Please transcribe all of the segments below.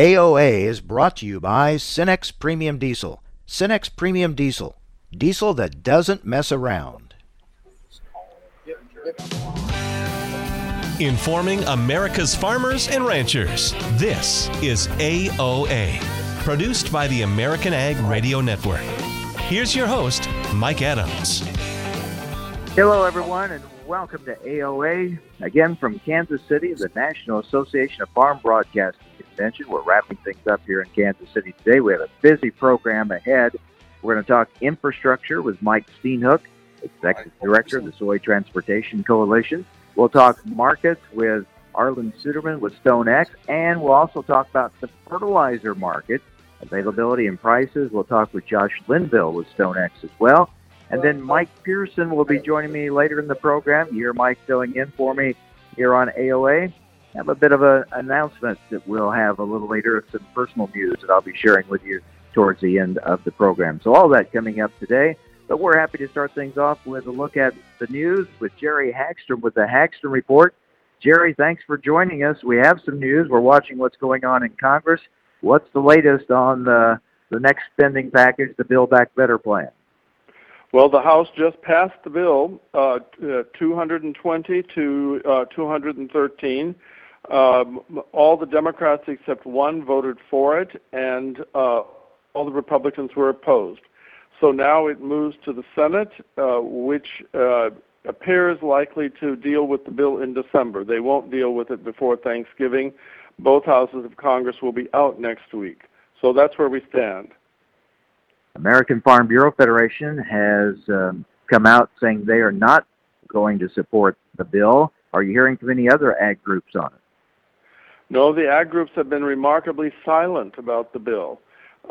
AOA is brought to you by Cenex Premium Diesel. Cenex Premium Diesel. Diesel that doesn't mess around. Informing America's farmers and ranchers. This is AOA, produced by the American Ag Radio Network. Here's your host, Mike Adams. Hello, everyone, and welcome to AOA. Again from Kansas City, the National Association of Farm Broadcasting Convention. We're wrapping things up here in Kansas City today. We have a busy program ahead. We're going to talk infrastructure with Mike Steenhoek, Executive Director of the Soy Transportation Coalition. We'll talk markets with Arlan Suderman with StoneX, and we'll also talk about the fertilizer market, availability and prices. We'll talk with Josh Linville with StoneX as well. And then Mike Pearson will be joining me later in the program. You hear Mike filling in for me here on AOA. Have a bit of an announcement that we'll have a little later, of some personal news that I'll be sharing with you towards the end of the program. So all that coming up today. But we're happy to start things off with a look at the news with Jerry Hagstrom with the Hagstrom Report. Jerry, thanks for joining us. We have some news. We're watching what's going on in Congress. What's the latest on the, the next spending package, the Build Back Better plan? Well, the House just passed the bill, uh, uh, 220 to uh, 213. Um, all the Democrats except one voted for it, and uh, all the Republicans were opposed. So now it moves to the Senate, uh, which uh, appears likely to deal with the bill in December. They won't deal with it before Thanksgiving. Both houses of Congress will be out next week. So that's where we stand. American Farm Bureau Federation has um, come out saying they are not going to support the bill. Are you hearing from any other ag groups on it? No, the ag groups have been remarkably silent about the bill.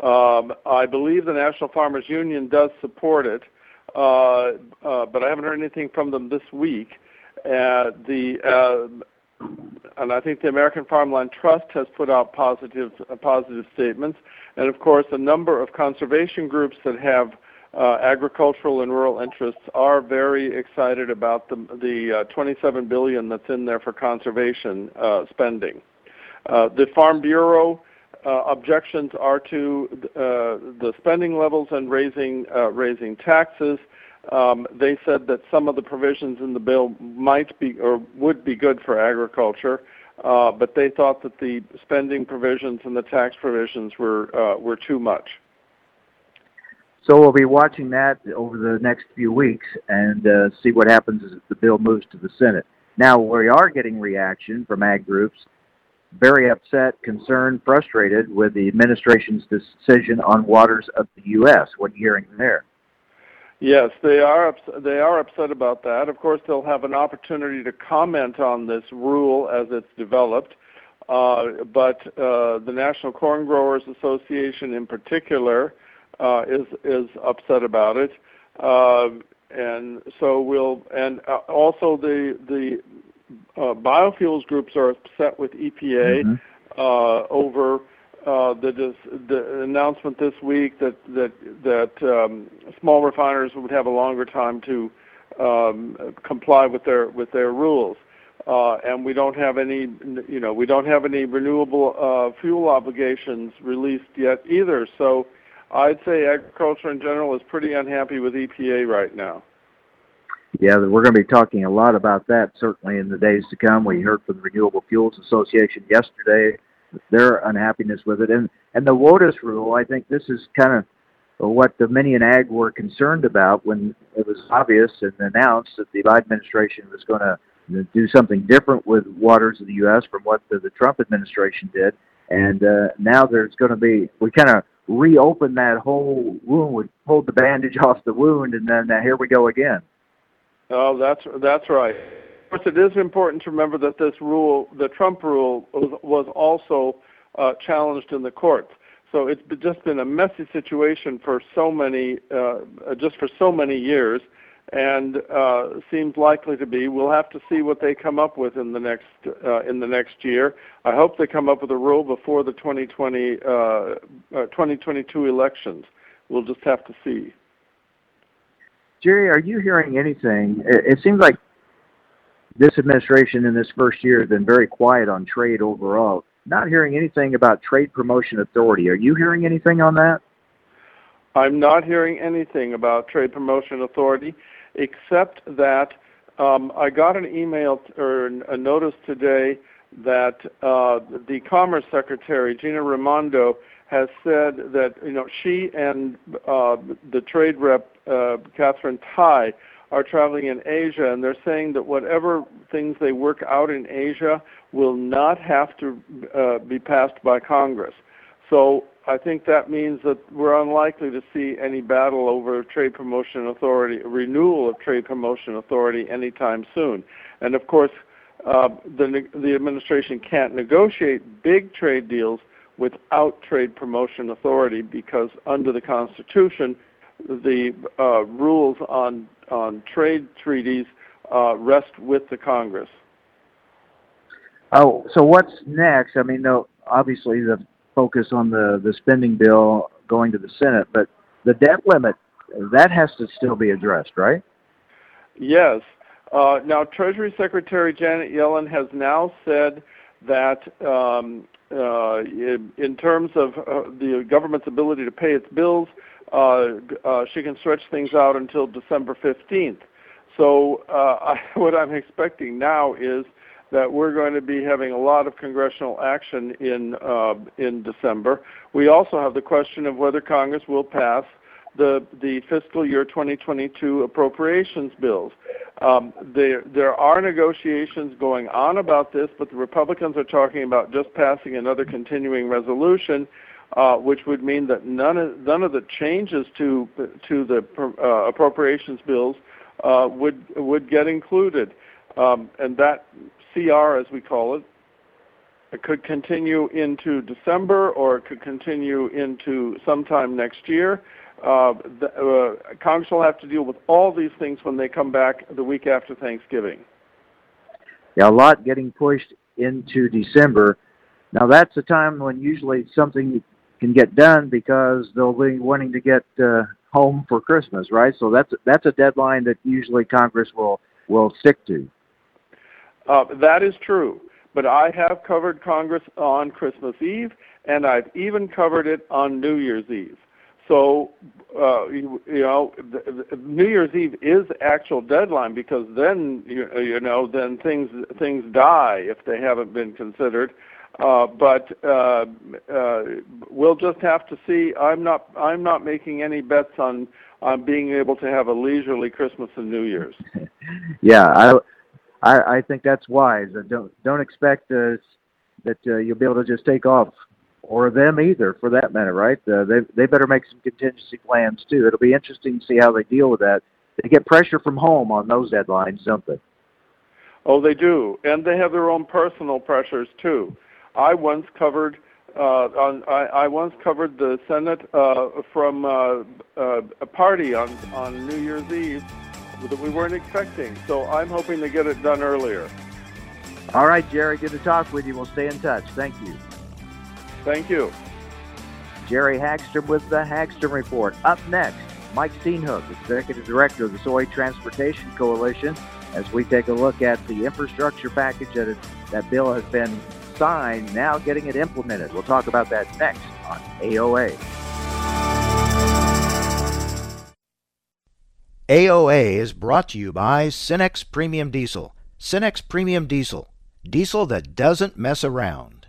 Um, I believe the National Farmers Union does support it, uh, uh, but I haven't heard anything from them this week. Uh, the uh, and I think the American Farmland Trust has put out positive uh, positive statements, and of course, a number of conservation groups that have uh, agricultural and rural interests are very excited about the the 27 billion that's in there for conservation spending. The Farm Bureau uh, objections are to uh, the spending levels and raising uh, raising taxes. Um, they said that some of the provisions in the bill might be or would be good for agriculture, uh, but they thought that the spending provisions and the tax provisions were uh, were too much. So we'll be watching that over the next few weeks and uh, see what happens as the bill moves to the Senate. Now we are getting reaction from ag groups very upset, concerned, frustrated with the administration's decision on waters of the U.S. What are you hearing there? Yes, they are ups- they are upset about that. Of course, they'll have an opportunity to comment on this rule as it's developed. Uh, but uh, the National Corn Growers Association, in particular, uh, is is upset about it. Uh, and so we'll and uh, also the the uh, biofuels groups are upset with EPA mm-hmm. uh, over uh, the, the announcement this week that that that um, small refiners would have a longer time to um, comply with their with their rules. Uh, and we don't have any, you know, we don't have any renewable uh, fuel obligations released yet either. So, I'd say agriculture in general is pretty unhappy with EPA right now. Yeah, we're going to be talking a lot about that certainly in the days to come. We heard from the Renewable Fuels Association yesterday their unhappiness with it, and and the WOTUS rule. I think this is kind of what the many in ag were concerned about when it was obvious and announced that the Biden administration was going to do something different with waters of the U.S. from what the, the Trump administration did. And uh, now there's going to be we kind of reopen that whole wound, we pulled the bandage off the wound, and then uh, here we go again. Oh, that's that's right. Of course, it is important to remember that this rule, the Trump rule, was, also uh, challenged in the courts. So it's just been a messy situation for so many, uh, just for so many years, and uh, seems likely to be. We'll have to see what they come up with in the next uh, in the next year. I hope they come up with a rule before the 2020 uh, uh, 2022 elections. We'll just have to see. Jerry, are you hearing anything? It, it seems like this administration in this first year has been very quiet on trade overall. not hearing anything about Trade Promotion Authority. Are you hearing anything on that? I'm not hearing anything about Trade Promotion Authority, except that um, I got an email or a notice today that uh, the Commerce Secretary Gina Raimondo has said that you know she and uh, the trade rep uh, Katherine Tai are traveling in Asia, and they're saying that whatever things they work out in Asia will not have to uh, be passed by Congress. So I think that means that we're unlikely to see any battle over trade promotion authority, renewal of trade promotion authority anytime soon. And of course, uh, the, the administration can't negotiate big trade deals without trade promotion authority because under the Constitution, the uh, rules on on trade treaties uh, rest with the Congress. Oh, so what's next? I mean, no, obviously the focus on the the spending bill going to the Senate, but the debt limit that has to still be addressed, right? Yes. Uh, now, Treasury Secretary Janet Yellen has now said that um, uh, in, in, terms of uh, the government's ability to pay its bills, uh, uh, she can stretch things out until December 15th. So uh, I, what I'm expecting now is that we're going to be having a lot of congressional action in uh, in December. We also have the question of whether Congress will pass the the fiscal year 2022 appropriations bills. Um, there there are negotiations going on about this, but the Republicans are talking about just passing another continuing resolution uh, which would mean that none of none of the changes to to the uh, appropriations bills uh, would would get included, um, and that CR, as we call it, it could continue into December or it could continue into sometime next year. Uh, the, uh, Congress will have to deal with all these things when they come back the week after Thanksgiving. Yeah, a lot getting pushed into December. Now that's a time when usually something can get done because they'll be wanting to get uh, home for Christmas, right? So that's that's a deadline that usually Congress will will stick to. Uh, that is true, but I have covered Congress on Christmas Eve, and I've even covered it on New Year's Eve. So, uh, you, you know, the, the New Year's Eve is actual deadline because then you, you know then things things die if they haven't been considered. Uh, but uh, uh, we'll just have to see. I'm not. I'm not making any bets on on being able to have a leisurely Christmas and New Year's. yeah, I, I, I think that's wise. Don't don't expect uh, that uh, you'll be able to just take off, or them either, for that matter. Right? Uh, they they better make some contingency plans too. It'll be interesting to see how they deal with that. They get pressure from home on those deadlines, don't they? Oh, they do, and they have their own personal pressures too. I once covered uh, on I, I once covered the Senate uh, from uh, uh, a party on on New Year's Eve that we weren't expecting. So I'm hoping to get it done earlier. All right, Jerry. Good to talk with you. We'll stay in touch. Thank you. Thank you. Jerry Hagstrom with the Hagstrom Report. Up next, Mike Steenhoek, Executive Director of the Soy Transportation Coalition, as we take a look at the infrastructure package that, that bill has been signed, now getting it implemented. We'll talk about that next on AOA. AOA is brought to you by Cenex Premium Diesel. Cenex Premium Diesel. Diesel that doesn't mess around.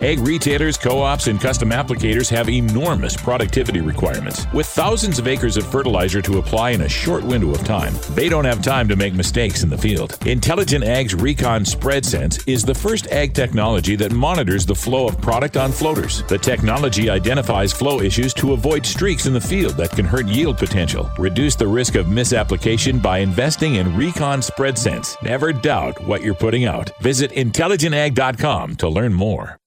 Ag retailers, co ops, and custom applicators have enormous productivity requirements. With thousands of acres of fertilizer to apply in a short window of time, they don't have time to make mistakes in the field. Intelligent Ag's Recon Spread Sense is the first ag technology that monitors the flow of product on floaters. The technology identifies flow issues to avoid streaks in the field that can hurt yield potential. Reduce the risk of misapplication by investing in Recon Spread Sense. Never doubt what you're putting out. Visit intelligentag.com to learn more.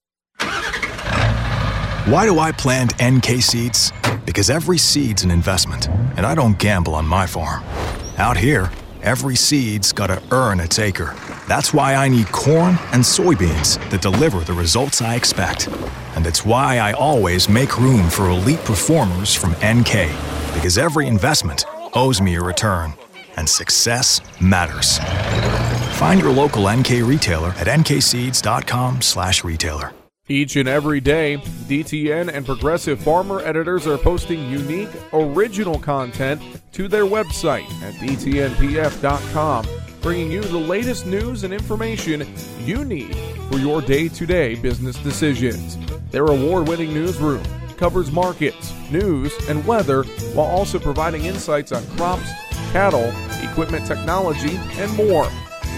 Why do I plant NK seeds? Because every seed's an investment, and I don't gamble on my farm. Out here, every seed's got to earn its acre. That's why I need corn and soybeans that deliver the results I expect. And it's why I always make room for elite performers from NK. Because every investment owes me a return, and success matters. Find your local NK retailer at nkseeds.com/retailer. Each and every day, DTN and Progressive Farmer editors are posting unique, original content to their website at dtnpf.com, bringing you the latest news and information you need for your day to day business decisions. Their award winning newsroom covers markets, news, and weather while also providing insights on crops, cattle, equipment technology, and more.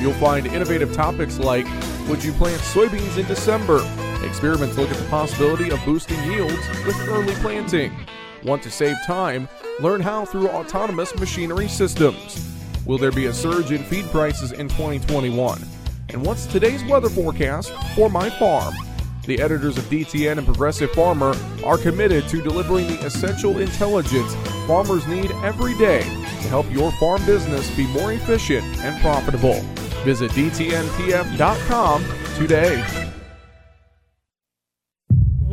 You'll find innovative topics like Would you plant soybeans in December? Experiments look at the possibility of boosting yields with early planting. Want to save time? Learn how through autonomous machinery systems. Will there be a surge in feed prices in 2021? And what's today's weather forecast for my farm? The editors of DTN and Progressive Farmer are committed to delivering the essential intelligence farmers need every day to help your farm business be more efficient and profitable. Visit DTNPF.com today.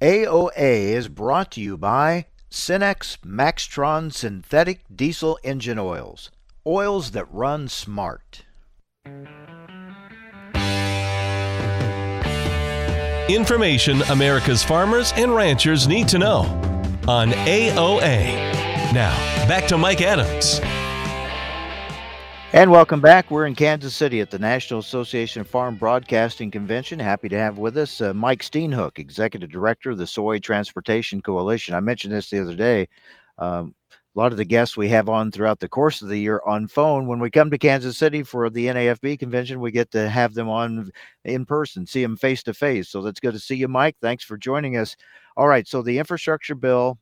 AOA is brought to you by Cenex Maxtron Synthetic Diesel Engine Oils. Oils that run smart. Information America's farmers and ranchers need to know on AOA. Now, back to Mike Adams. And welcome back. We're in Kansas City at the National Association of Farm Broadcasting Convention. Happy to have with us uh, Mike Steenhoek, Executive Director of the Soy Transportation Coalition. I mentioned this the other day. Um, a lot of the guests we have on throughout the course of the year on phone. When we come to Kansas City for the NAFB convention, we get to have them on in person, see them face to face. So that's good to see you, Mike. Thanks for joining us. All right. So the infrastructure bill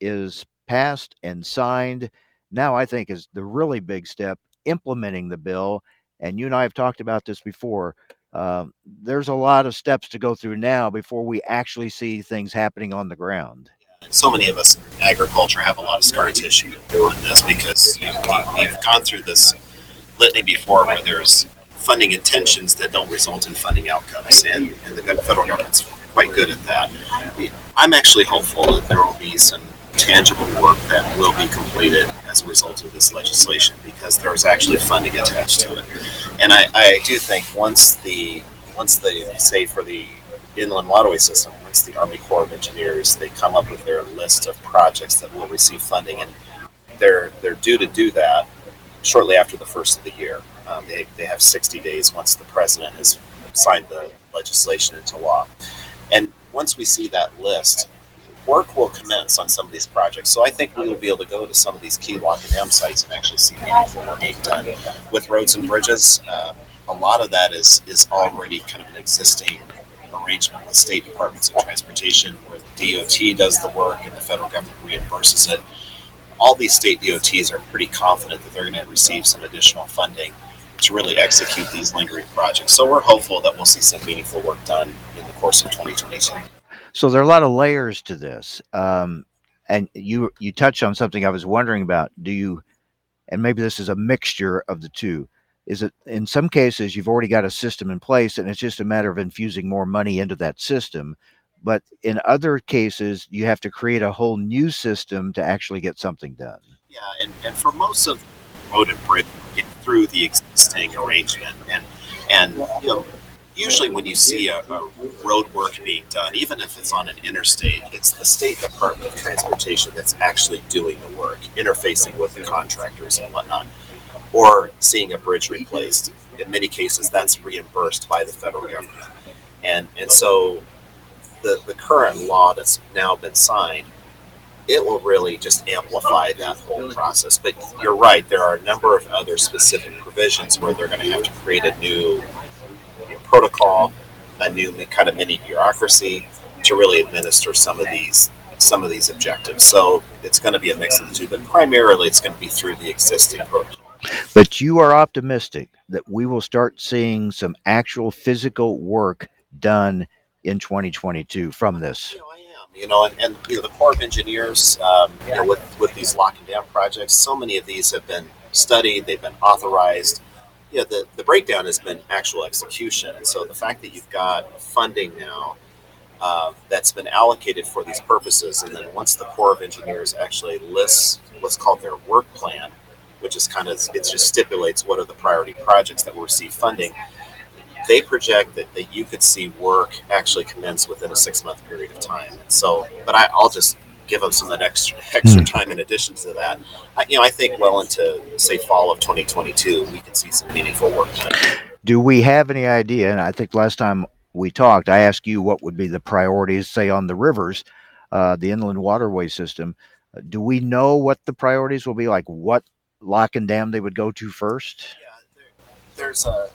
is passed and signed. Now, I think is the really big step implementing the bill. And you and I have talked about this before. Um, there's a lot of steps to go through now before we actually see things happening on the ground so many of us in agriculture have a lot of scar tissue on this because we've gone through this litany before where there's funding intentions that don't result in funding outcomes, and, and the federal government's quite good at that. I'm actually hopeful that there will be some tangible work that will be completed as a result of this legislation because there's actually funding attached to it. And I, I do think once the once the say for the inland waterway system, once the Army Corps of Engineers, they come up with their list of projects that will receive funding, and they're they're due to do that shortly after the first of the year. Um, they, they have 60 days once the president has signed the legislation into law. And once we see that list, work will commence on some of these projects. So I think we will be able to go to some of these key lock and dam sites and actually see meaningful work being done with roads and bridges. Uh, a lot of that is is already kind of an existing arrangement with state departments of transportation where the DOT does the work and the federal government reimburses it. All these state DOTs are pretty confident that they're going to receive some additional funding to really execute these lingering projects. So we're hopeful that we'll see some meaningful work done in the course of 2022. So there are a lot of layers to this, um, and you you touched on something I was wondering about. Do you, and maybe this is a mixture of the two. Is it in some cases you've already got a system in place and it's just a matter of infusing more money into that system. But in other cases you have to create a whole new system to actually get something done. Yeah and, and for most of road and bridge through the existing arrangement and and you know usually when you see a, a, road work being done even if it's on an interstate it's the state department of transportation that's actually doing the work interfacing with the contractors and whatnot or seeing a bridge replaced. In many cases, that's reimbursed by the federal government. And, and so the, the current law that's now been signed, it will really just amplify that whole process. But you're right, there are a number of other specific provisions where they're going to have to create a new protocol, a new kind of mini bureaucracy to really administer some of these some of these objectives. So it's going to be a mix of the two, but primarily it's going to be through the existing protocol. But you are optimistic that we will start seeing some actual physical work done in 2022 from this. You know, and, and you know, the Corps of Engineers, um, you know, with, with these lock and dam projects, so many of these have been studied, they've been authorized. Yeah, the, the breakdown has been actual execution. And so the fact that you've got funding now uh, that's been allocated for these purposes, and then once the Corps of Engineers actually lists what's called their work plan, which is kind of it just stipulates what are the priority projects that will receive funding. They project that, that you could see work actually commence within a six month period of time. So, but I, I'll just give them some extra extra time in addition to that. I, you know, I think well into say fall of 2022, we can see some meaningful work done. Do we have any idea? And I think last time we talked, I asked you what would be the priorities, say on the rivers, uh, the inland waterway system. Do we know what the priorities will be? Like what lock and dam they would go to first? Yeah, there, there's a,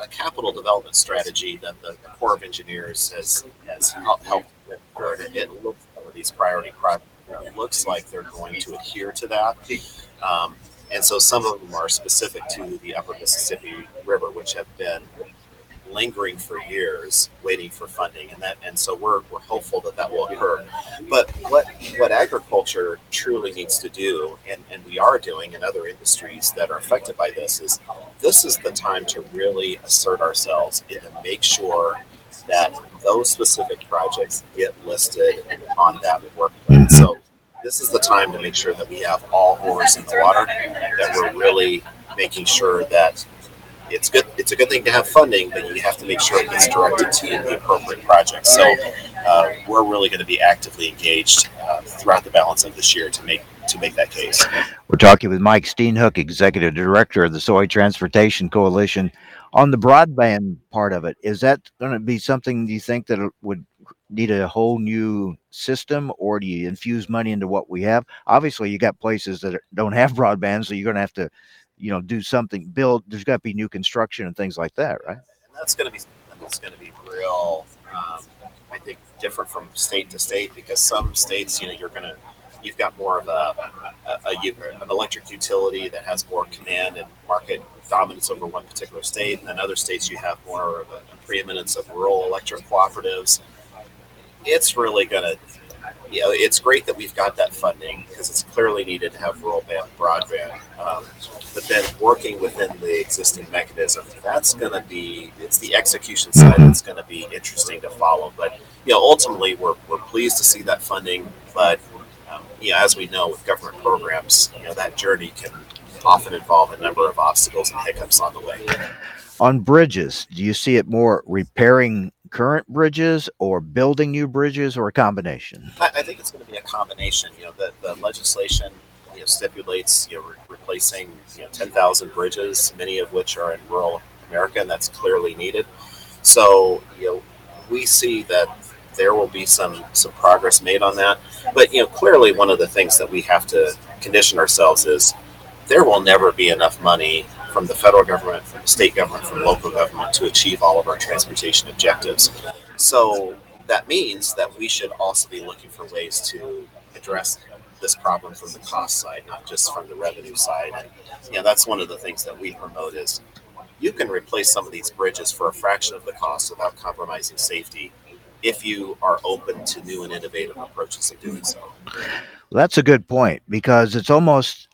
a, capital development strategy that the, Corps of Engineers has, has helped with. It, it these priority projects. It looks like they're going to adhere to that. Um, and so some of them are specific to the upper Mississippi River, which have been lingering for years, waiting for funding, and that and so we're, we're hopeful that that will occur. But what what agriculture truly needs to do, and, and we are doing in other industries that are affected by this, is this is the time to really assert ourselves and to make sure that those specific projects get listed on that work plan. So this is the time to make sure that we have all oars in the water, that we're really making sure that it's good. It's a good thing to have funding, but you have to make sure it gets directed to the appropriate projects. So uh, we're really going to be actively engaged uh, throughout the balance of this year to make to make that case. We're talking with Mike Steenhoek, Executive Director of the Soy Transportation Coalition. On the broadband part of it, is that going to be something you think that would need a whole new system, or do you infuse money into what we have? Obviously, you got places that don't have broadband, so you're going to have to you know do something build there's got to be new construction and things like that right and that's going to be that's going to be real um, i think different from state to state because some states you know you're going to you've got more of a, a, a, an electric utility that has more command and market dominance over one particular state and then other states you have more of a, preeminence of rural electric cooperatives it's really going to you know, it's great that we've got that funding because it's clearly needed to have rural broadband. Um, but then working within the existing mechanism, that's going to be it's the execution side that's going to be interesting to follow. But you know, ultimately, we're, we're pleased to see that funding. But um, you know, as we know with government programs, you know, that journey can often involve a number of obstacles and hiccups on the way. On bridges, do you see it more repairing current bridges or building new bridges or a combination? I, I think it's going to be a combination. You know, the, the legislation you know, stipulates you know, re- replacing you know, 10,000 bridges, many of which are in rural America, and that's clearly needed. So, you know, we see that there will be some some progress made on that. But you know, clearly one of the things that we have to condition ourselves is there will never be enough money from the federal government, from the state government, from local government to achieve all of our transportation objectives. So that means that we should also be looking for ways to address this problem from the cost side, not just from the revenue side. And know, that's one of the things that we promote is you can replace some of these bridges for a fraction of the cost without compromising safety if you are open to new and innovative approaches of doing so. Well, that's a good point because it's almost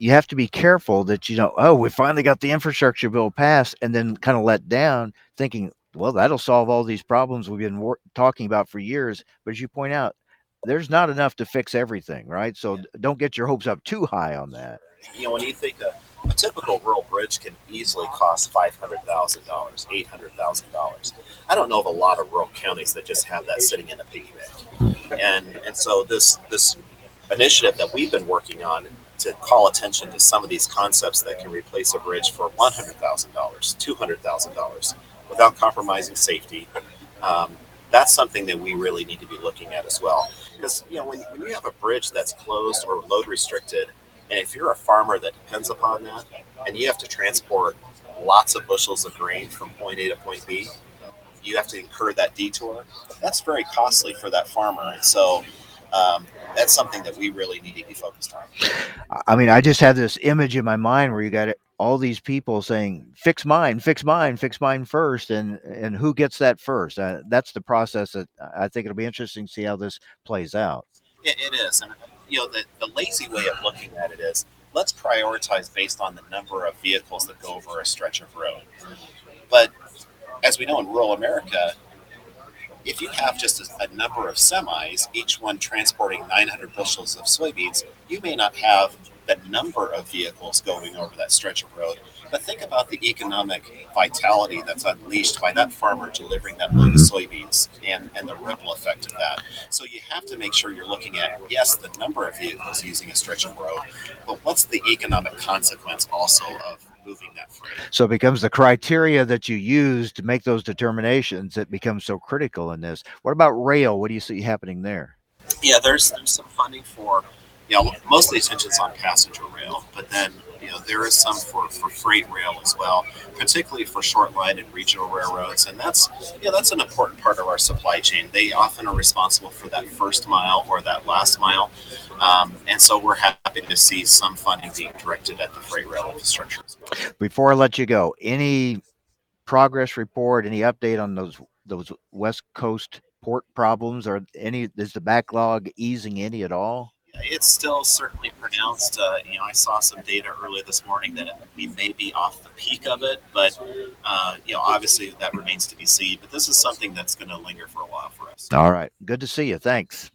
you have to be careful that you know, oh, we finally got the infrastructure bill passed, and then kind of let down, thinking, well, that'll solve all these problems we've been wor- talking about for years. But as you point out, there's not enough to fix everything, right? So yeah. don't get your hopes up too high on that. You know, when you think a, a typical rural bridge can easily cost five hundred thousand dollars, eight hundred thousand dollars. I don't know of a lot of rural counties that just have that sitting in a piggy bank. And and so this this initiative that we've been working on to call attention to some of these concepts that can replace a bridge for $100,000, $200,000 without compromising safety. Um, that's something that we really need to be looking at as well. Because you know, when, when you have a bridge that's closed or load restricted, and if you're a farmer that depends upon that, and you have to transport lots of bushels of grain from point A to point B, you have to incur that detour. That's very costly for that farmer. And so um, that's something that we really need to be focused on. I mean, I just have this image in my mind where you got all these people saying, "Fix mine, fix mine, fix mine first. and and who gets that first? Uh, that's the process that I think it'll be interesting to see how this plays out. it, it is, and you know, the, the lazy way of looking at it is let's prioritize based on the number of vehicles that go over a stretch of road. But as we know in rural America, if you have just a, a, number of semis, each one transporting 900 bushels of soybeans, you may not have the number of vehicles going over that stretch of road. But think about the economic vitality that's unleashed by that farmer delivering that load of mm-hmm. soybeans and, and the ripple effect of that. So you have to make sure you're looking at, yes, the number of vehicles using a stretch of road, but what's the economic consequence also of moving that freight? So it becomes the criteria that you use to make those determinations that becomes so critical in this. What about rail? What do you see happening there? Yeah, there's there's some funding for you know, most of the attention is on passenger rail, but then you know there is some for, for freight rail as well, particularly for short line and regional railroads, and that's yeah you know, that's an important part of our supply chain. They often are responsible for that first mile or that last mile, um, and so we're happy to see some funding being directed at the freight rail infrastructure. Before I let you go, any progress report, any update on those those West Coast port problems, or any is the backlog easing any at all? it's still certainly pronounced. Uh, you know, I saw some data earlier this morning that we may be off the peak of it, but uh, you know, obviously that remains to be seen. But this is something that's going to linger for a while for us. All right, good to see you. Thanks.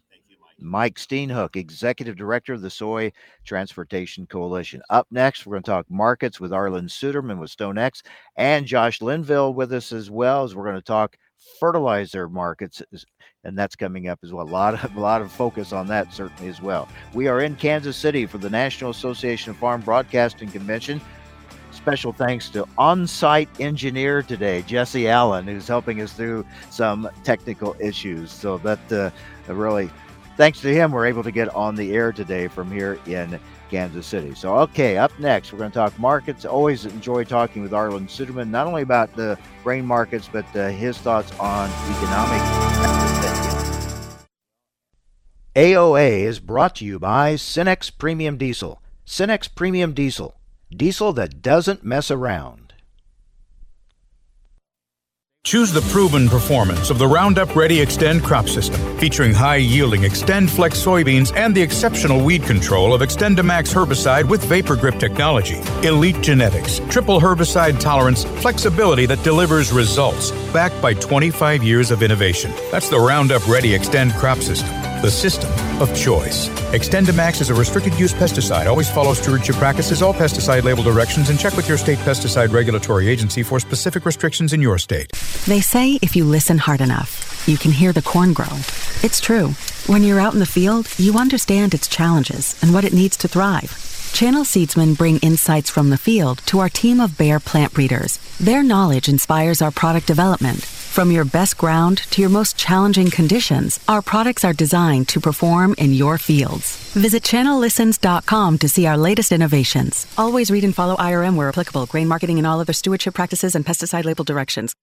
Mike. Steenhoek, Executive Director of the Soy Transportation Coalition. Up next, we're going to talk markets with Arlan Suderman with StoneX and Josh Linville with us as well as we're going to talk fertilizer markets and that's coming up as well. A lot of a lot of focus on that certainly as well. We are in Kansas City for the National Association of Farm Broadcasting Convention. Special thanks to on-site engineer today, Jesse Allen, who's helping us through some technical issues. So that uh, really, thanks to him, we're able to get on the air today from here in Kansas City. So, okay, up next, we're going to talk markets. Always enjoy talking with Arlan Suderman, not only about the grain markets, but uh, his thoughts on economic. AOA is brought to you by Cenex Premium Diesel. Cenex Premium Diesel, diesel that doesn't mess around. Choose the proven performance of the Roundup Ready Xtend crop system, featuring high yielding XtendFlex soybeans and the exceptional weed control of XtendiMax herbicide with VaporGrip technology. Elite genetics, triple herbicide tolerance, flexibility that delivers results, backed by 25 years of innovation. That's the Roundup Ready Xtend crop system the system of choice. XtendiMax is a restricted use pesticide. Always follow stewardship practices, all pesticide label directions, and check with your state pesticide regulatory agency for specific restrictions in your state. They say if you listen hard enough, you can hear the corn grow. It's true. When you're out in the field, you understand its challenges and what it needs to thrive. Channel Seedsmen bring insights from the field to our team of Bayer plant breeders. Their knowledge inspires our product development from your best ground to your most challenging conditions, our products are designed to perform in your fields. Visit channellistens.com to see our latest innovations. Always read and follow IRM where applicable, grain marketing and all other stewardship practices and pesticide label directions.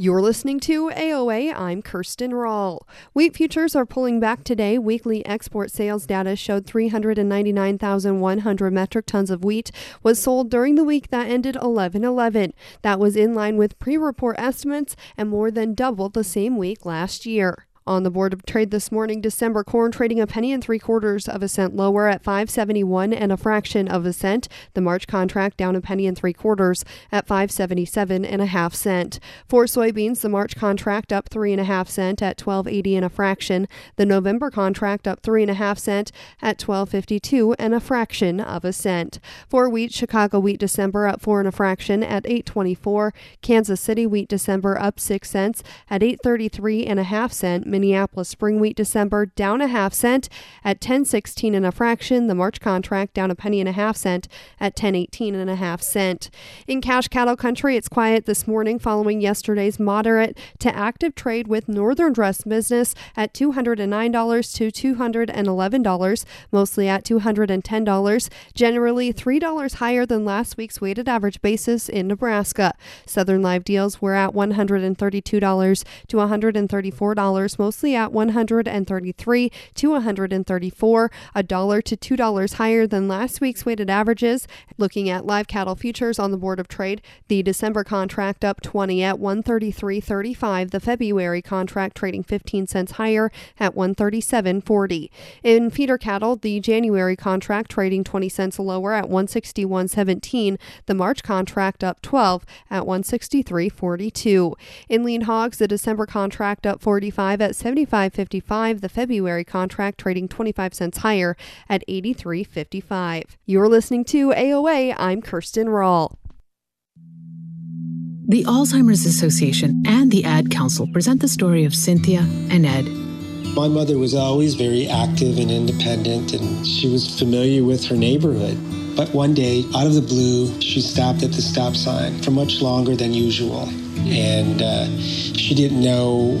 You're listening to AOA. I'm Kirsten Rahl. Wheat futures are pulling back today. Weekly export sales data showed 399,100 metric tons of wheat was sold during the week that ended 11 11. That was in line with pre report estimates and more than double the same week last year. On the Board of Trade this morning, December corn trading a penny and three quarters of a cent lower at 571 and a fraction of a cent. The March contract down a penny and three quarters at 577 and a half cent. For soybeans, the March contract up three and a half cent at 1280 and a fraction. The November contract up three and a half cent at 1252 and a fraction of a cent. For wheat, Chicago wheat December up four and a fraction at 824. Kansas City wheat December up six cents at 833 and a half cent. Minneapolis spring wheat December down a half cent at 1016 and a fraction. The March contract down a penny and a half cent at 1018 and a half cent. In cash cattle country, it's quiet this morning following yesterday's moderate to active trade with northern dress business at $209 to $211, mostly at $210, generally $3 higher than last week's weighted average basis in Nebraska. Southern live deals were at $132 to $134, mostly at 133 to 134, a dollar to $2 higher than last week's weighted averages. Looking at live cattle futures on the Board of Trade, the December contract up 20 at 133.35, the February contract trading 15 cents higher at 137.40. In feeder cattle, the January contract trading 20 cents lower at 161.17, the March contract up 12 at 163.42. In lean hogs, the December contract up 45 at 75.55, the February contract trading 25 cents higher at 83.55. You're listening to AOA. I'm Kirsten Rawl. The Alzheimer's Association and the Ad Council present the story of Cynthia and Ed. My mother was always very active and independent, and she was familiar with her neighborhood. But one day, out of the blue, she stopped at the stop sign for much longer than usual. And uh, she didn't know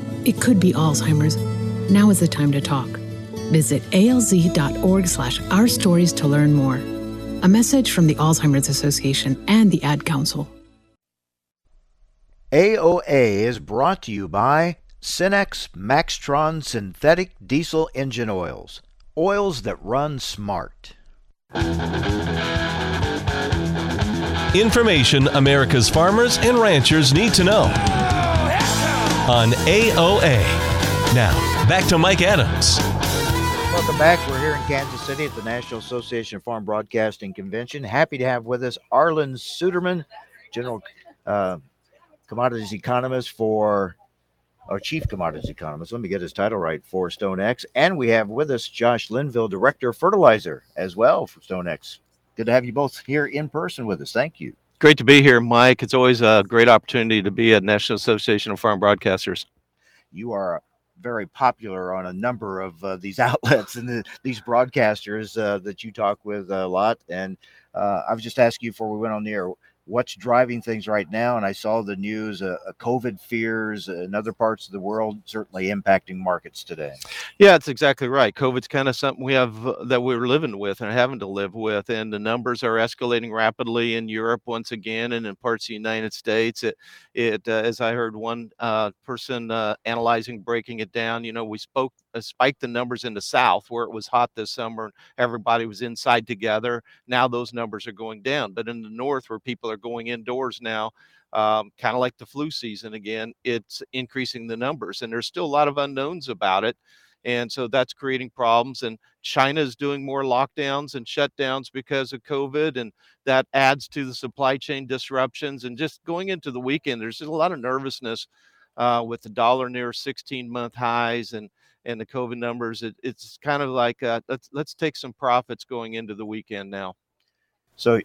it could be Alzheimer's. Now is the time to talk. Visit alz.org slash our stories to learn more. A message from the Alzheimer's Association and the Ad Council. AOA is brought to you by Cenex Maxtron Synthetic Diesel Engine Oils. Oils that run smart. Information America's farmers and ranchers need to know on AOA. Now, back to Mike Adams. Welcome back. We're here in Kansas City at the National Association of Farm Broadcasting Convention. Happy to have with us Arlan Suderman, General uh, Commodities Economist for, or Chief Commodities Economist. Let me get his title right for StoneX. And we have with us Josh Linville, Director of Fertilizer as well for StoneX. Good to have you both here in person with us. Thank you. Great to be here, Mike. It's always a great opportunity to be at National Association of Farm Broadcasters. You are very popular on a number of uh, these outlets and the, these broadcasters uh, that you talk with a lot. And uh, I was just asking you before we went on the air, what's driving things right now? And I saw the news, uh, uh, COVID fears in other parts of the world certainly impacting markets today. Yeah, it's exactly right. COVID's kind of something we have uh, that we're living with and having to live with, and the numbers are escalating rapidly in Europe once again, and in parts of the United States. It, it uh, as I heard one uh, person uh, analyzing, breaking it down. You know, we spoke spiked the numbers in the South where it was hot this summer and everybody was inside together. Now those numbers are going down, but in the North where people are going indoors now, um, kind of like the flu season again, it's increasing the numbers, and there's still a lot of unknowns about it. And so that's creating problems. And China is doing more lockdowns and shutdowns because of COVID. And that adds to the supply chain disruptions. And just going into the weekend, there's just a lot of nervousness uh, with the dollar near 16 month highs and and the COVID numbers. It, it's kind of like uh, let's let's take some profits going into the weekend now. So,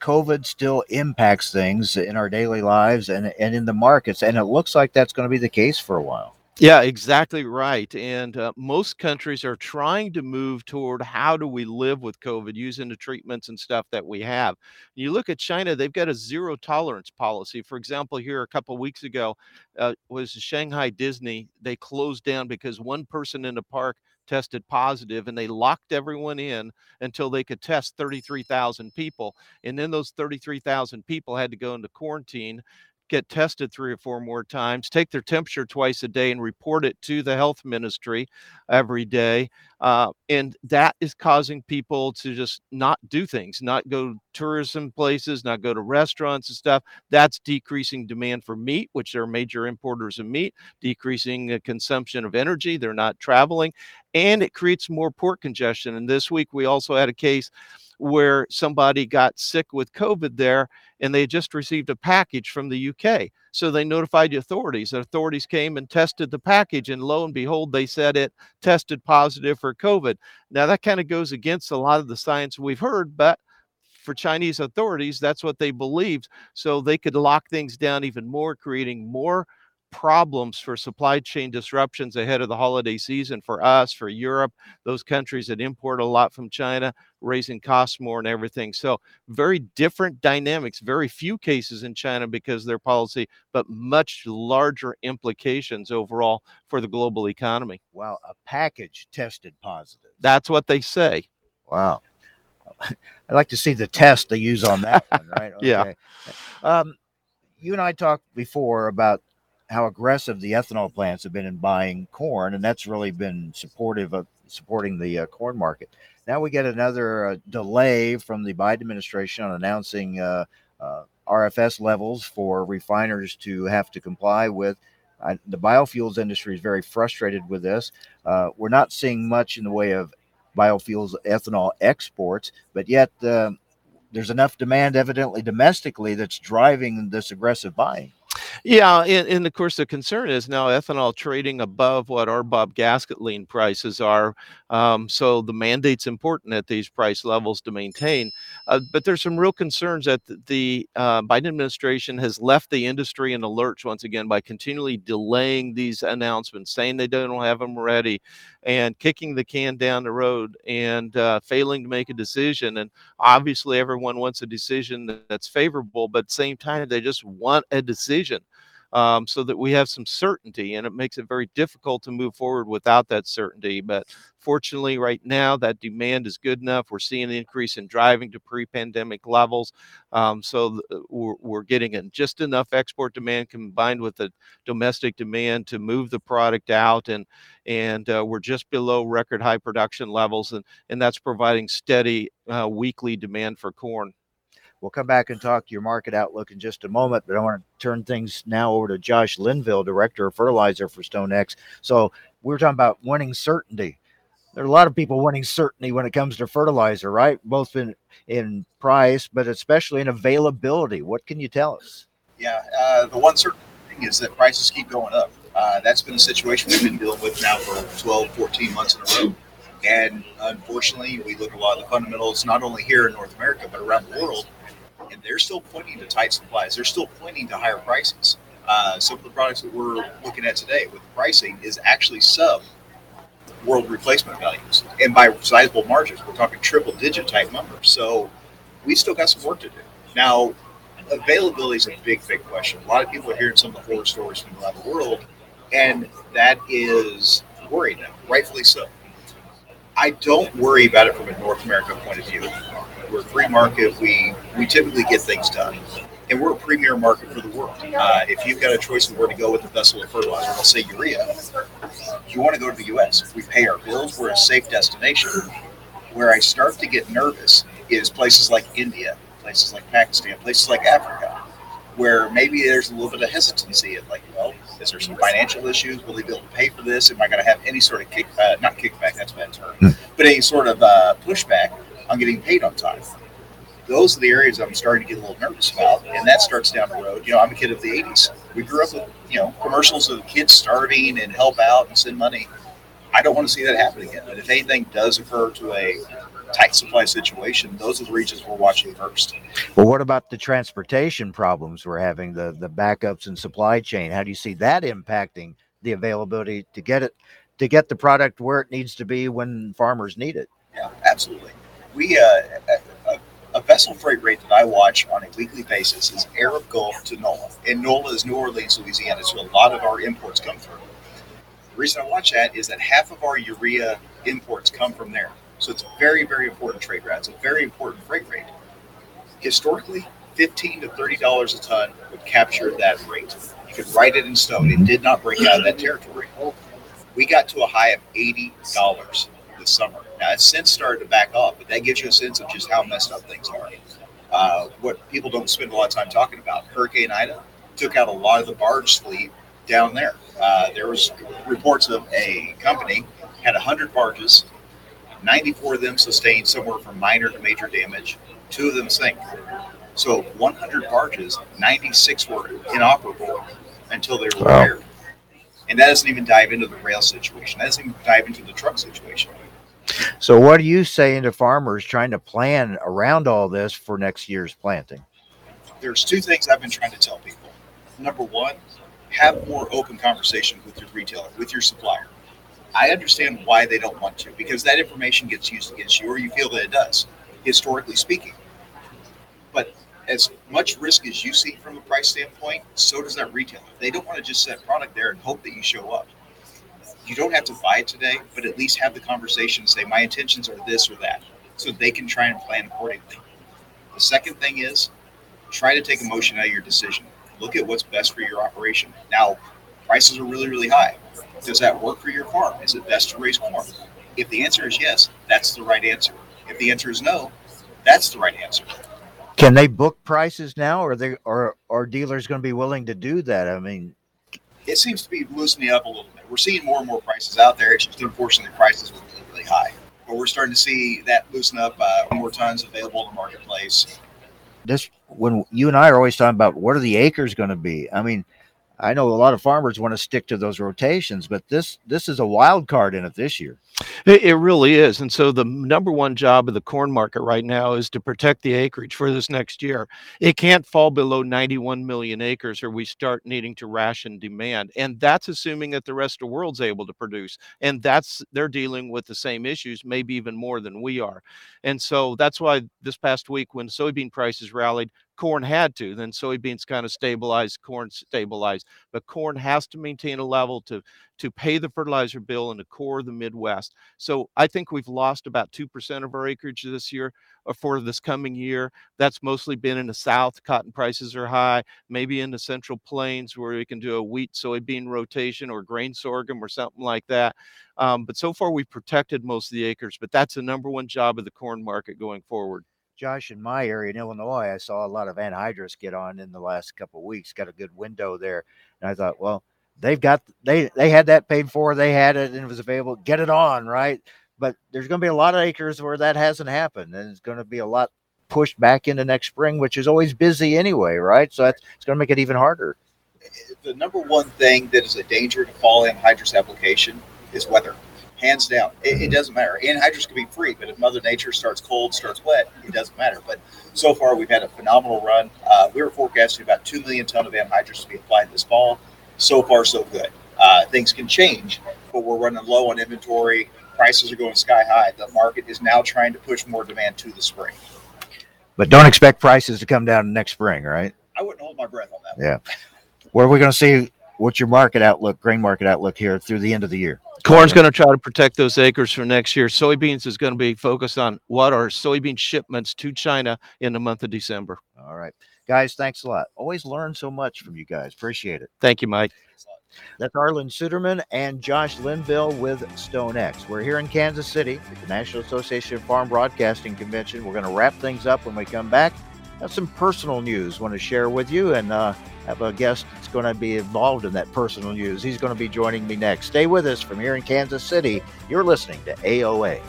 COVID still impacts things in our daily lives and and in the markets, and it looks like that's going to be the case for a while. Yeah, exactly right. And uh, most countries are trying to move toward how do we live with COVID using the treatments and stuff that we have. You look at China; they've got a zero tolerance policy. For example, here a couple weeks ago uh, was Shanghai Disney. They closed down because one person in the park tested positive and they locked everyone in until they could test 33,000 people. And then those 33,000 people had to go into quarantine get tested three or four more times, take their temperature twice a day, and report it to the health ministry every day. Uh, and that is causing people to just not do things, not go tourism places, not go to restaurants and stuff. That's decreasing demand for meat, which they're major importers of meat, decreasing the consumption of energy. They're not traveling, and it creates more port congestion. And this week we also had a case where somebody got sick with COVID there and they just received a package from the UK. So they notified the authorities. The authorities came and tested the package, and lo and behold, they said it tested positive for COVID. Now, that kind of goes against a lot of the science we've heard, but for Chinese authorities, that's what they believed. So they could lock things down even more, creating more problems for supply chain disruptions ahead of the holiday season for us, for Europe, those countries that import a lot from China, raising costs more and everything. So, very different dynamics, very few cases in China because of their policy, but much larger implications overall for the global economy. Wow, a package tested positive. That's what they say. Wow. I'd like to see the test they use on that one, right? Yeah. Um, you and I talked before about how aggressive the ethanol plants have been in buying corn, and that's really been supportive of supporting the uh, corn market. Now we get another uh, delay from the Biden administration on announcing uh, uh RFS levels for refiners to have to comply with. the biofuels industry is very frustrated with this. Uh, we're not seeing much in the way of biofuels ethanol exports, but yet uh, there's enough demand, evidently domestically, that's driving this aggressive buying. Yeah, and, and, of course the concern is now ethanol trading above what RBOB gasoline prices are. Um, so the mandate's important at these price levels to maintain. Uh, but there's some real concerns that the uh, Biden administration has left the industry in a lurch once again by continually delaying these announcements, saying they don't have them ready, and kicking the can down the road and uh, failing to make a decision. And obviously everyone wants a decision that's favorable, but at the same time they just want a decision um, so that we have some certainty. And it makes it very difficult to move forward without that certainty. But fortunately, right now, that demand is good enough. We're seeing an increase in driving to pre pandemic levels. Um, so uh, we're, we're getting in just enough export demand combined with the domestic demand to move the product out. And, and uh, we're just below record high production levels. And, and that's providing steady uh, weekly demand for corn. We'll come back and talk to your market outlook in just a moment, but I want to turn things now over to Josh Linville, Director of Fertilizer for StoneX. So we are talking about winning certainty. There are a lot of people winning certainty when it comes to fertilizer, right? Both in in price, but especially in availability. What can you tell us? Yeah, uh, the one certain thing is that prices keep going up. Uh, that's been a situation we've been dealing with now for 12, 14 months in a row. And unfortunately, we look at a lot of the fundamentals, not only here in North America, but around the world and they're still pointing to tight supplies. They're still pointing to higher prices. Uh, some of the products that we're looking at today with pricing is actually sub world replacement values, and by sizable margins, we're talking triple digit type numbers. So we still got some work to do. Now, availability is a big, big question. A lot of people are hearing some of the horror stories from around the world, and that is worrying them, rightfully so. I don't worry about it from a North America point of view. We're a free market. We we typically get things done, and we're a premier market for the world. Uh, if you've got a choice of where to go with the vessel of fertilizer, I'll say urea, you want to go to the U.S. We pay our bills. We're a safe destination. Where I start to get nervous is places like India, places like Pakistan, places like Africa, where maybe there's a little bit of hesitancy of like, well, is there some financial issues? Will they be able to pay for this? Am I going to have any sort of kick, uh, not kickback, that's a bad term, hmm. but any sort of uh, pushback on getting paid on time? Those are the areas I'm starting to get a little nervous about, and that starts down the road. You know, I'm a kid of the '80s. We grew up with you know commercials of kids starving and help out and send money. I don't want to see that happen again. But if anything does occur to a tight supply situation, those are the regions we're watching first. Well, what about the transportation problems we're having, the the backups and supply chain? How do you see that impacting the availability to get it to get the product where it needs to be when farmers need it? Yeah, absolutely. We uh, a, a vessel freight rate that I watch on a weekly basis is Arab Gulf to NOLA, and NOLA is New Orleans, Louisiana. So a lot of our imports come through. The reason I watch that is that half of our urea imports come from there. So it's a very, very important trade route. It's a very important freight rate. Historically, 15 to 30 dollars a ton would capture that rate. You could write it in stone. It did not break out of that territory. We got to a high of 80 dollars this summer. Now it's since started to back off, but that gives you a sense of just how messed up things are. Uh, what people don't spend a lot of time talking about, Hurricane Ida took out a lot of the barge fleet down there. Uh, there was reports of a company had 100 barges, 94 of them sustained somewhere from minor to major damage, two of them sank. So 100 barges, 96 were inoperable until they were Wow. repaired. And that doesn't even dive into the rail situation. That doesn't even dive into the truck situation. So, what are you saying to farmers trying to plan around all this for next year's planting? There's two things I've been trying to tell people. Number one, have more open conversation with your retailer, with your supplier. I understand why they don't want to, because that information gets used against you, or you feel that it does, historically speaking. But as much risk as you see from a price standpoint, so does that retailer. They don't want to just set product there and hope that you show up. You don't have to buy it today, but at least have the conversation and say, my intentions are this or that, so they can try and plan accordingly. The second thing is try to take emotion out of your decision. Look at what's best for your operation. Now, prices are really, really high. Does that work for your farm? Is it best to raise corn? If the answer is yes, that's the right answer. If the answer is no, that's the right answer. Can they book prices now, or they or are dealers going to be willing to do that? I mean, It seems to be loosening up a little bit. We're seeing more and more prices out there. It's just unfortunately prices were really, really high. But we're starting to see that loosen up. Uh, more tons available in the marketplace. this when you and I are always talking about what are the acres going to be. I mean, I know a lot of farmers want to stick to those rotations, but this this is a wild card in it this year. It, it really is. And so the number one job of the corn market right now is to protect the acreage for this next year. It can't fall below 91 million acres or we start needing to ration demand. And that's assuming that the rest of the world's able to produce. And that's they're dealing with the same issues, maybe even more than we are. And so that's why this past week when soybean prices rallied, corn had to then soybeans kind of stabilized corn stabilized but corn has to maintain a level to to pay the fertilizer bill in the core of the midwest. So i think we've lost about 2% of our acreage this year or for this coming year. That's mostly been in the south cotton prices are high maybe in the central plains where we can do a wheat soybean rotation or grain sorghum or something like that. Um, but so far we've protected most of the acres but that's the number one job of the corn market going forward Josh, in my area in Illinois, I saw a lot of anhydrous get on in the last couple of weeks. Got a good window there, and I thought, well, they've got they they had that paid for, they had it, and it was available. Get it on, right? But there's going to be a lot of acres where that hasn't happened, and it's going to be a lot pushed back into next spring, which is always busy anyway, right? So that's it's going to make it even harder. Eh, eh, the number one thing that is a danger to fall anhydrous application is weather. Hands down. It, it doesn't matter. Anhydrous can be free, but if Mother Nature starts cold, starts wet, it doesn't matter. But so far, we've had a phenomenal run. Uh, we were forecasting about 2 million ton of anhydrous to be applied this fall. So far, so good. Uh, things can change, but we're running low on inventory. Prices are going sky high. The market is now trying to push more demand to the spring. But don't expect prices to come down next spring, right? I wouldn't hold my breath on that. Yeah. Where are we going to see what's your market outlook, grain market outlook here through the end of the year? Corn's going to try to protect those acres for next year. Soybeans is going to be focused on what are soybean shipments to China in the month of December. All right. Guys, thanks a lot. Always learn so much from you guys. Appreciate it. Thank you, Mike. That's Arlan Suderman and Josh Linville with StoneX. We're here in Kansas City at the National Association of Farm Broadcasting Convention. We're going to wrap things up when we come back. Have some personal news want to share with you and uh, have a guest that's going to be involved in that personal news. He's going to be joining me next. Stay with us from here in Kansas City. You're listening to AOA.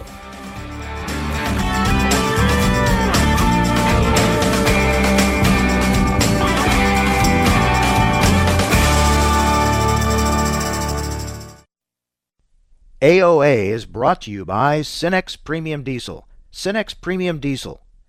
AOA is brought to you by Cenex Premium Diesel. Cenex Premium Diesel.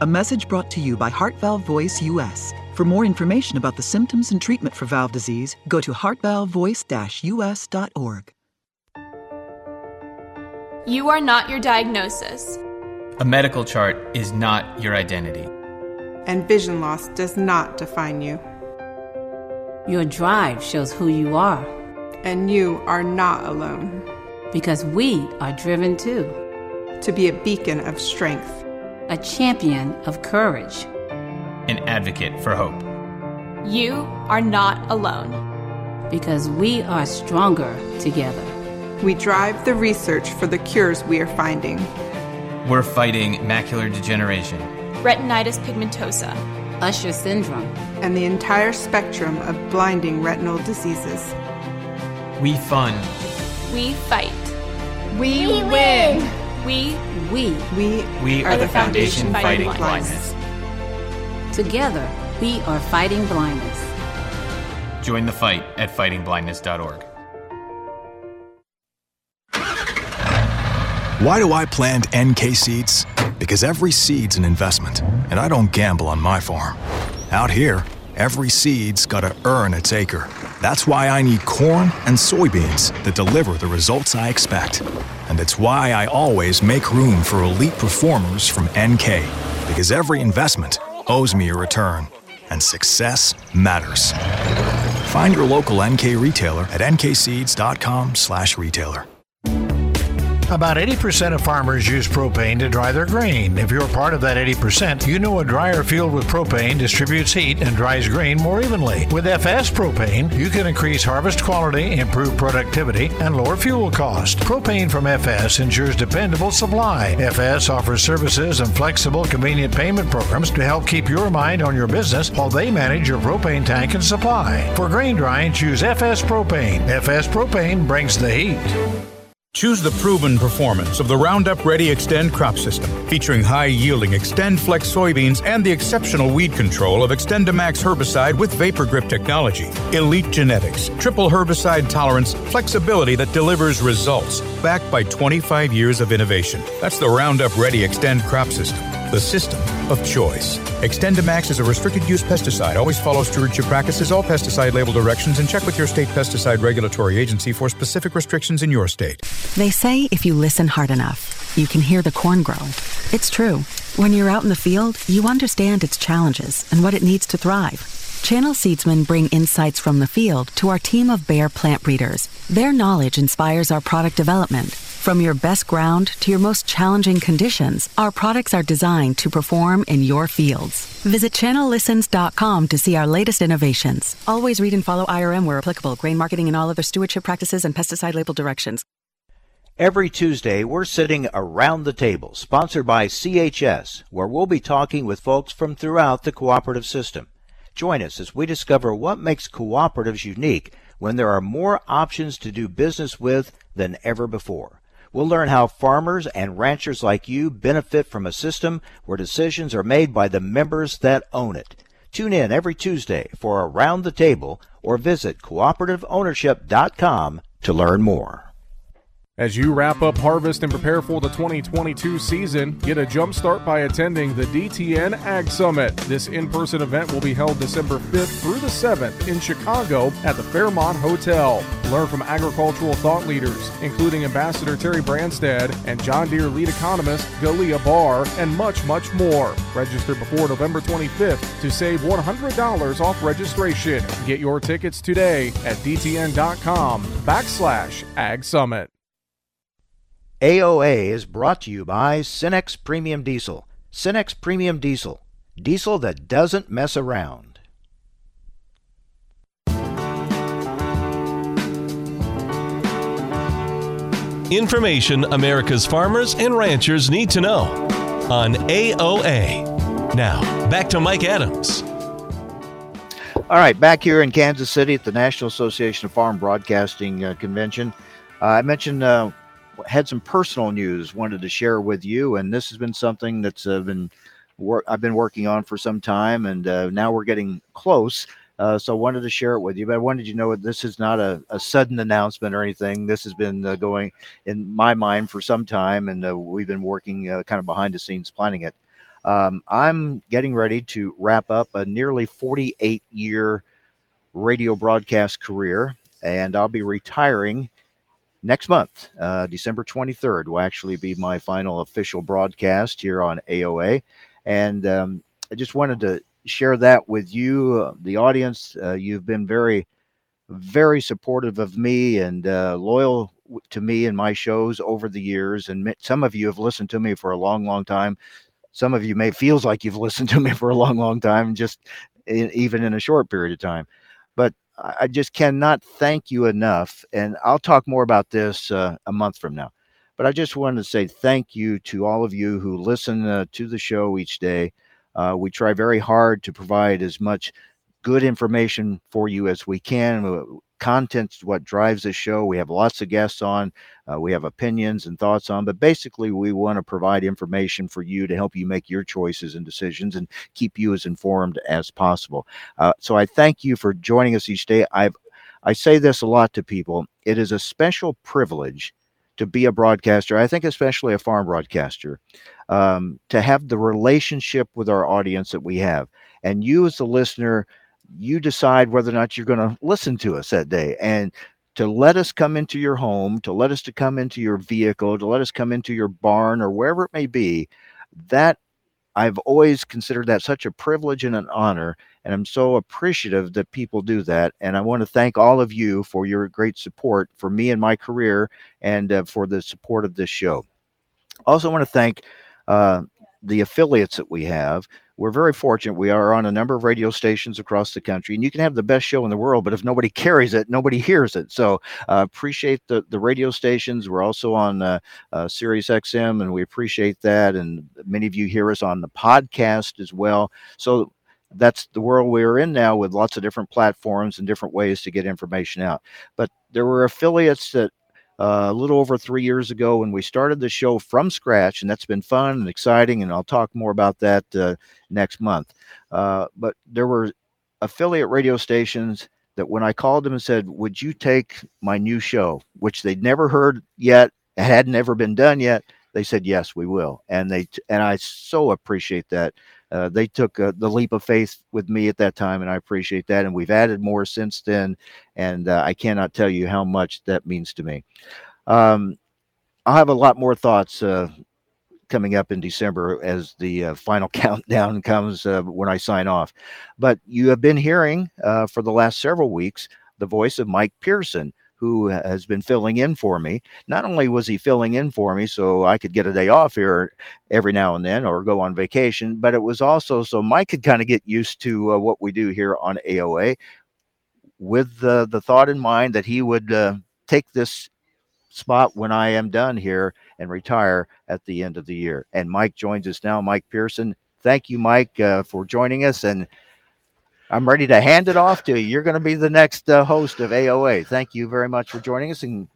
A message brought to you by Heart Valve Voice US. For more information about the symptoms and treatment for valve disease, go to heartvalvevoice-us.org. You are not your diagnosis. A medical chart is not your identity. And vision loss does not define you. Your drive shows who you are. And you are not alone. Because we are driven too. To be a beacon of strength, a champion of courage, an advocate for hope. You are not alone. Because we are stronger together. We drive the research for the cures we are finding. We're fighting macular degeneration, retinitis pigmentosa, Usher syndrome, and the entire spectrum of blinding retinal diseases. We fund. We fight. We, we win. win. We we we, we are, are the, the foundation, foundation fighting, fighting blindness. blindness. Together, we are fighting blindness. Join the fight at fightingblindness.org. Why do I plant NK seeds? Because every seed's an investment, and I don't gamble on my farm. Out here, every seed's got to earn its acre. That's why I need corn and soybeans that deliver the results I expect. And it's why I always make room for elite performers from NK, because every investment owes me a return, and success matters. Find your local NK retailer at nkseeds.com/retailer. About 80% of farmers use propane to dry their grain. If you're part of that 80%, you know a dryer field with propane distributes heat and dries grain more evenly. With FS propane, you can increase harvest quality, improve productivity, and lower fuel cost. Propane from FS ensures dependable supply. FS offers services and flexible, convenient payment programs to help keep your mind on your business while they manage your propane tank and supply. For grain drying, choose FS propane. FS propane brings the heat. Choose the proven performance of the Roundup Ready Xtend crop system, featuring high yielding XtendFlex soybeans and the exceptional weed control of XtendiMax herbicide with VaporGrip technology. Elite genetics, triple herbicide tolerance, flexibility that delivers results, backed by 25 years of innovation. That's the Roundup Ready Xtend crop system, the system of choice. XtendiMax is a restricted use pesticide. Always follow stewardship practices, all pesticide label directions, and check with your state pesticide regulatory agency for specific restrictions in your state. They say if you listen hard enough, you can hear the corn grow. It's true. When you're out in the field, you understand its challenges and what it needs to thrive. Channel Seedsmen bring insights from the field to our team of Bayer plant breeders. Their knowledge inspires our product development. From your best ground to your most challenging conditions, our products are designed to perform in your fields. Visit channellistens.com to see our latest innovations. Always read and follow IRM where applicable, grain marketing and all other stewardship practices and pesticide label directions. Every Tuesday, we're sitting around the table, sponsored by CHS, where we'll be talking with folks from throughout the cooperative system. Join us as we discover what makes cooperatives unique when there are more options to do business with than ever before. We'll learn how farmers and ranchers like you benefit from a system where decisions are made by the members that own it. Tune in every Tuesday for Around the Table or visit cooperativeownership.com to learn more. As you wrap up harvest and prepare for the 2022 season, get a jump start by attending the DTN Ag Summit. This in person event will be held December 5th through the 7th in Chicago at the Fairmont Hotel. Learn from agricultural thought leaders, including Ambassador Terry Branstad and John Deere lead economist Galia Barr, and much, much more. Register before November 25th to save $100 off registration. Get your tickets today at dtn.com backslash Ag Summit. AOA is brought to you by Cenex Premium Diesel. Cenex Premium Diesel. Diesel that doesn't mess around. Information America's farmers and ranchers need to know on AOA. Now, back to Mike Adams. All right, back here in Kansas City at the National Association of Farm Broadcasting uh, Convention. Uh, I mentioned uh, had some personal news wanted to share with you, and this has been something that's uh, been wor- I've been working on for some time, and uh, now we're getting close. Uh, so I wanted to share it with you, but I wanted you to know this is not a, a sudden announcement or anything. This has been uh, going in my mind for some time, and uh, we've been working uh, kind of behind the scenes planning it. Um, I'm getting ready to wrap up a nearly 48 year radio broadcast career, and I'll be retiring next month. Uh, December 23rd will actually be my final official broadcast here on AOA. And um, I just wanted to share that with you, uh, the audience. Uh, you've been very, very supportive of me and uh, loyal to me and my shows over the years. And some of you have listened to me for a long, long time. Some of you may feels like you've listened to me for a long, long time, just in, even in a short period of time. But I just cannot thank you enough. And I'll talk more about this uh, a month from now. But I just wanted to say thank you to all of you who listen uh, to the show each day. Uh, we try very hard to provide as much good information for you as we can. Uh, content's what drives the show. We have lots of guests on. Uh, we have opinions and thoughts on, but basically, we want to provide information for you to help you make your choices and decisions and keep you as informed as possible. Uh, so I thank you for joining us each day. I've I say this a lot to people. It is a special privilege to be a broadcaster. I think especially a farm broadcaster, um, to have the relationship with our audience that we have, and you as the listener you decide whether or not you're going to listen to us that day. And to let us come into your home to let us to come into your vehicle to let us come into your barn or wherever it may be that i've always considered that such a privilege and an honor and i'm so appreciative that people do that and i want to thank all of you for your great support for me and my career and uh, for the support of this show. Also want to thank uh, the affiliates that we have we're very fortunate. We are on a number of radio stations across the country, and you can have the best show in the world, but if nobody carries it, nobody hears it. So uh, appreciate the the radio stations. We're also on uh, uh, Sirius XM, and we appreciate that. And many of you hear us on the podcast as well. So that's the world we're in now with lots of different platforms and different ways to get information out. But there were affiliates that a little over three years ago when we started the show from scratch, and that's been fun and exciting. And I'll talk more about that uh, next month. Uh, but there were affiliate radio stations that when I called them and said, Would you take my new show, which they'd never heard yet, had never been done yet, they said, Yes, we will. And they, and I so appreciate that. Uh, they took uh, the leap of faith with me at that time, and I appreciate that. And we've added more since then, and uh, I cannot tell you how much that means to me. Um, I'll have a lot more thoughts uh, coming up in December as the uh, final countdown comes uh, when I sign off. But you have been hearing for the last several weeks the voice of Mike Pearson who has been filling in for me. Not only was he filling in for me so I could get a day off here every now and then or go on vacation, but it was also so Mike could kind of get used to uh, what we do here on AOA with the, the thought in mind that he would uh, take this spot when I am done here and retire at the end of the year. And Mike joins us now. Mike Pearson. Thank you, Mike, uh, for joining us. And I'm ready to hand it off to you. You're going to be the next uh, host of AOA. Thank you very much for joining us and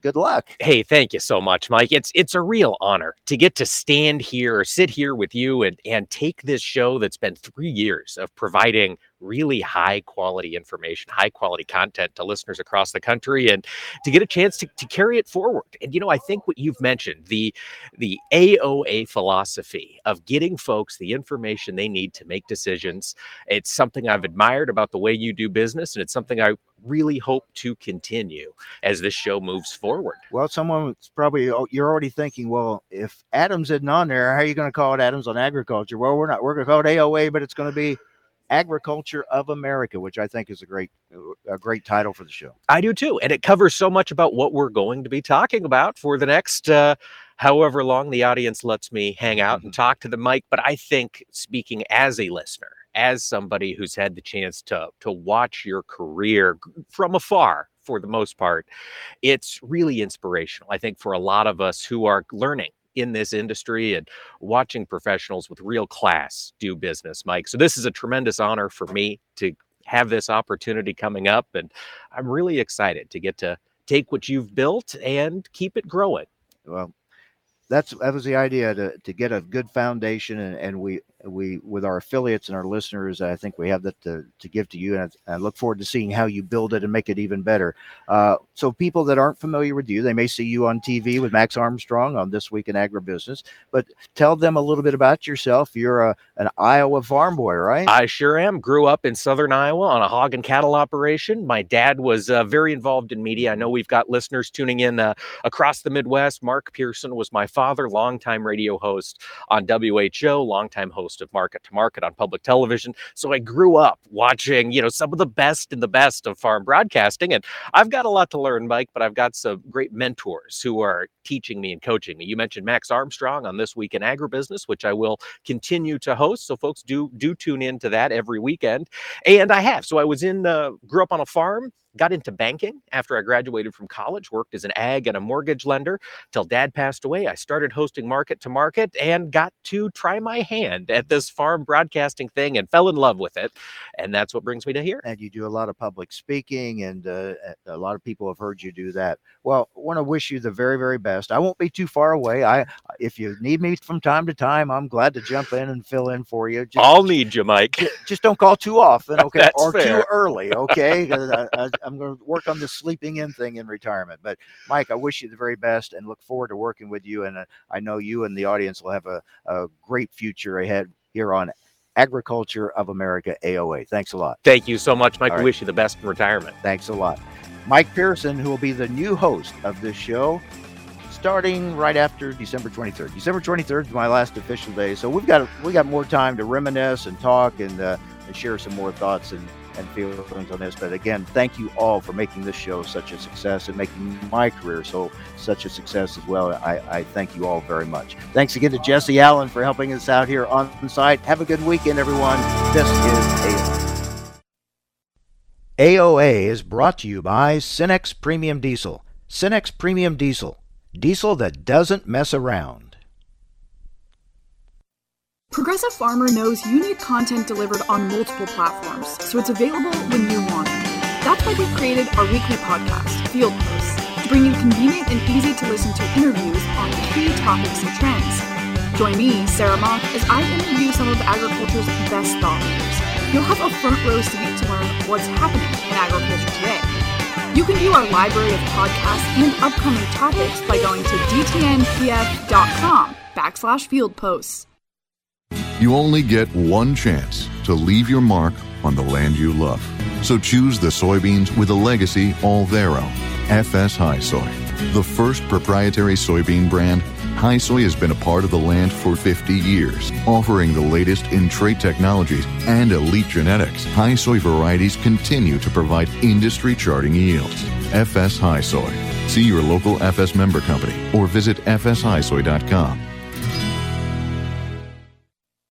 good luck. Hey, thank you so much, Mike. It's it's a real honor to get to stand here, or sit here with you, and and take this show that's been three years of providing really high quality information, high quality content to listeners across the country and to get a chance to, to carry it forward. And you know, I think what you've mentioned, the the AOA philosophy of getting folks the information they need to make decisions, it's something I've admired about the way you do business and it's something I really hope to continue as this show moves forward. Well, someone's probably oh, you're already thinking, well, if Adams isn't on there, how are you going to call it Adams on Agriculture? Well, we're not. We're going to call it AOA, but it's going to be Agriculture of America, which I think is a great a great title for the show. I do too, and it covers so much about what we're going to be talking about for the next uh, however long the audience lets me hang out and mm-hmm. talk to the mic. But I think speaking as a listener, as somebody who's had the chance to to watch your career from afar for the most part, it's really inspirational. I think for a lot of us who are learning in this industry and watching professionals with real class do business, Mike. So this is a tremendous honor for me to have this opportunity coming up. And I'm really excited to get to take what you've built and keep it growing. Well, that's that was the idea to, to get a good foundation and, and we we with our affiliates and our listeners i think we have that to, to give to you and I, I look forward to seeing how you build it and make it even better. Uh, so people that aren't familiar with you they may see you on tv with max armstrong on this week in agribusiness but tell them a little bit about yourself. You're a, an iowa farm boy right? I sure am. Grew up in southern iowa on a hog and cattle operation. My dad was uh, very involved in media. I know we've got listeners tuning in uh, across the midwest. Mark pearson was my father longtime radio host on who longtime host host of Market to Market on public television. So I grew up watching, you know, some of the best and the best of farm broadcasting. And I've got a lot to learn, Mike, but I've got some great mentors who are teaching me and coaching me. You mentioned Max Armstrong on This Week in Agribusiness, which I will continue to host. So folks do do tune in to that every weekend. And I have. So I was in uh, grew up on a farm got into banking after I graduated from college, worked as an ag and a mortgage lender till dad passed away. I started hosting market to market and got to try my hand at this farm broadcasting thing and fell in love with it. And that's what brings me to here. And you do a lot of public speaking, and uh, a lot of people have heard you do that. Well, I want to wish you the very, very best. I won't be too far away. I, if you need me from time to time, I'm glad to jump in and fill in for you. Just, I'll need you, Mike. Just don't call too often, okay, or fair. too early, okay? I, I, I'm going to work on the sleeping in thing in retirement. But Mike, I wish you the very best and look forward to working with you. And uh, I know you and the audience will have a, a great future ahead here on Agriculture of America AOA. Thanks a lot. Thank you so much, Mike. Right. wish you the best in retirement. Thanks a lot. Mike Pearson, who will be the new host of this show starting right after December 23rd. December 23rd is my last official day, so we've got we got more time to reminisce and talk and uh, and share some more thoughts and and feelings on this. But again, thank you all for making this show such a success and making my career so such a success as well. I, I thank you all very much. Thanks again to Jesse Allen for helping us out here on the site. Have a good weekend, everyone. This is AOA. Is brought to you by Cenex Premium Diesel. Cenex Premium Diesel. Diesel that doesn't mess around. Progressive Farmer knows you need content delivered on multiple platforms, so it's available when you want it. That's why we've created our weekly podcast, Field Posts, to bring you convenient and easy to listen to interviews on key topics and trends. Join me, Sarah Mock, as I interview some of agriculture's best thought leaders. You'll have a front row seat to learn what's happening in agriculture today. You can view our library of podcasts and upcoming topics by going to dtnpf.com backslash field posts. You only get one chance to leave your mark on the land you love. So choose the soybeans with a legacy all their own. FS HiSoy. The first proprietary soybean brand, HiSoy has been a part of the land for 50 years, offering the latest in trait technologies and elite genetics. HiSoy varieties continue to provide industry charting yields. FS HiSoy. See your local FS member company or visit fshighsoy.com.